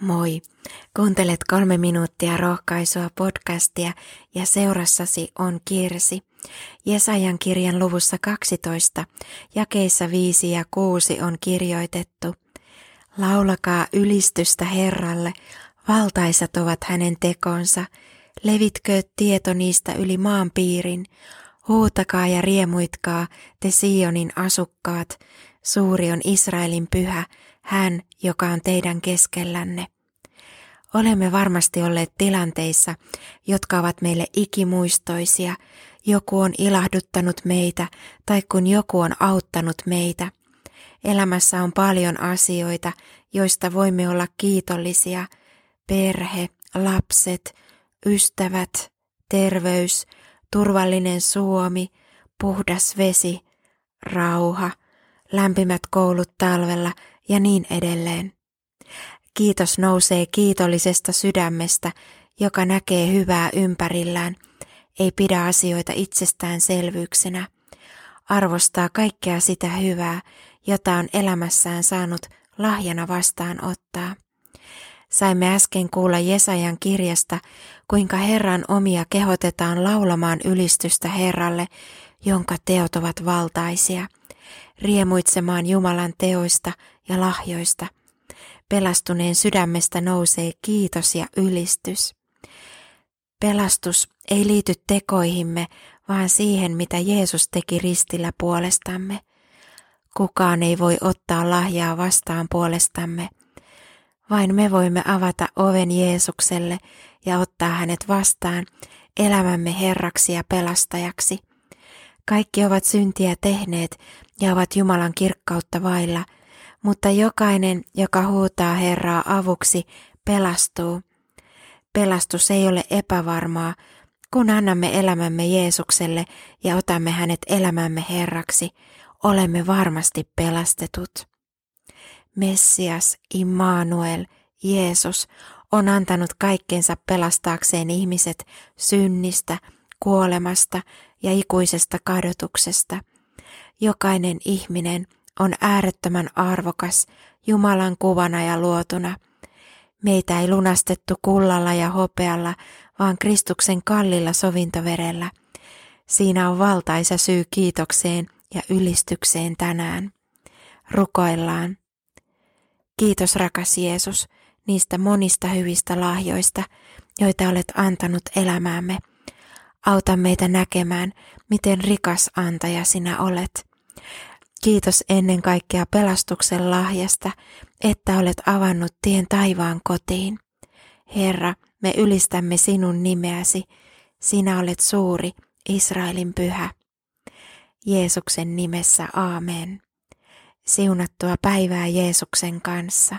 Moi! Kuuntelet kolme minuuttia rohkaisua podcastia ja seurassasi on Kirsi. Jesajan kirjan luvussa 12, jakeissa 5 ja 6 on kirjoitettu. Laulakaa ylistystä Herralle, valtaisat ovat hänen tekonsa, levitkö tieto niistä yli maan piirin, huutakaa ja riemuitkaa te Sionin asukkaat, suuri on Israelin pyhä, hän, joka on teidän keskellänne. Olemme varmasti olleet tilanteissa, jotka ovat meille ikimuistoisia. Joku on ilahduttanut meitä tai kun joku on auttanut meitä. Elämässä on paljon asioita, joista voimme olla kiitollisia. Perhe, lapset, ystävät, terveys, turvallinen Suomi, puhdas vesi, rauha, lämpimät koulut talvella ja niin edelleen. Kiitos nousee kiitollisesta sydämestä, joka näkee hyvää ympärillään, ei pidä asioita itsestäänselvyyksenä, arvostaa kaikkea sitä hyvää, jota on elämässään saanut lahjana vastaanottaa. Saimme äsken kuulla Jesajan kirjasta, kuinka Herran omia kehotetaan laulamaan ylistystä Herralle, jonka teot ovat valtaisia, riemuitsemaan Jumalan teoista ja lahjoista – pelastuneen sydämestä nousee kiitos ja ylistys. Pelastus ei liity tekoihimme, vaan siihen, mitä Jeesus teki ristillä puolestamme. Kukaan ei voi ottaa lahjaa vastaan puolestamme. Vain me voimme avata oven Jeesukselle ja ottaa hänet vastaan elämämme Herraksi ja pelastajaksi. Kaikki ovat syntiä tehneet ja ovat Jumalan kirkkautta vailla – mutta jokainen, joka huutaa Herraa avuksi, pelastuu. Pelastus ei ole epävarmaa, kun annamme elämämme Jeesukselle ja otamme hänet elämämme Herraksi, olemme varmasti pelastetut. Messias, Immanuel, Jeesus on antanut kaikkensa pelastaakseen ihmiset synnistä, kuolemasta ja ikuisesta kadotuksesta. Jokainen ihminen on äärettömän arvokas Jumalan kuvana ja luotuna. Meitä ei lunastettu kullalla ja hopealla, vaan Kristuksen kallilla sovintoverellä. Siinä on valtaisa syy kiitokseen ja ylistykseen tänään. Rukoillaan. Kiitos rakas Jeesus niistä monista hyvistä lahjoista, joita olet antanut elämäämme. Auta meitä näkemään, miten rikas antaja sinä olet. Kiitos ennen kaikkea pelastuksen lahjasta, että olet avannut tien taivaan kotiin. Herra, me ylistämme sinun nimeäsi. Sinä olet suuri, Israelin pyhä. Jeesuksen nimessä aamen. Siunattua päivää Jeesuksen kanssa.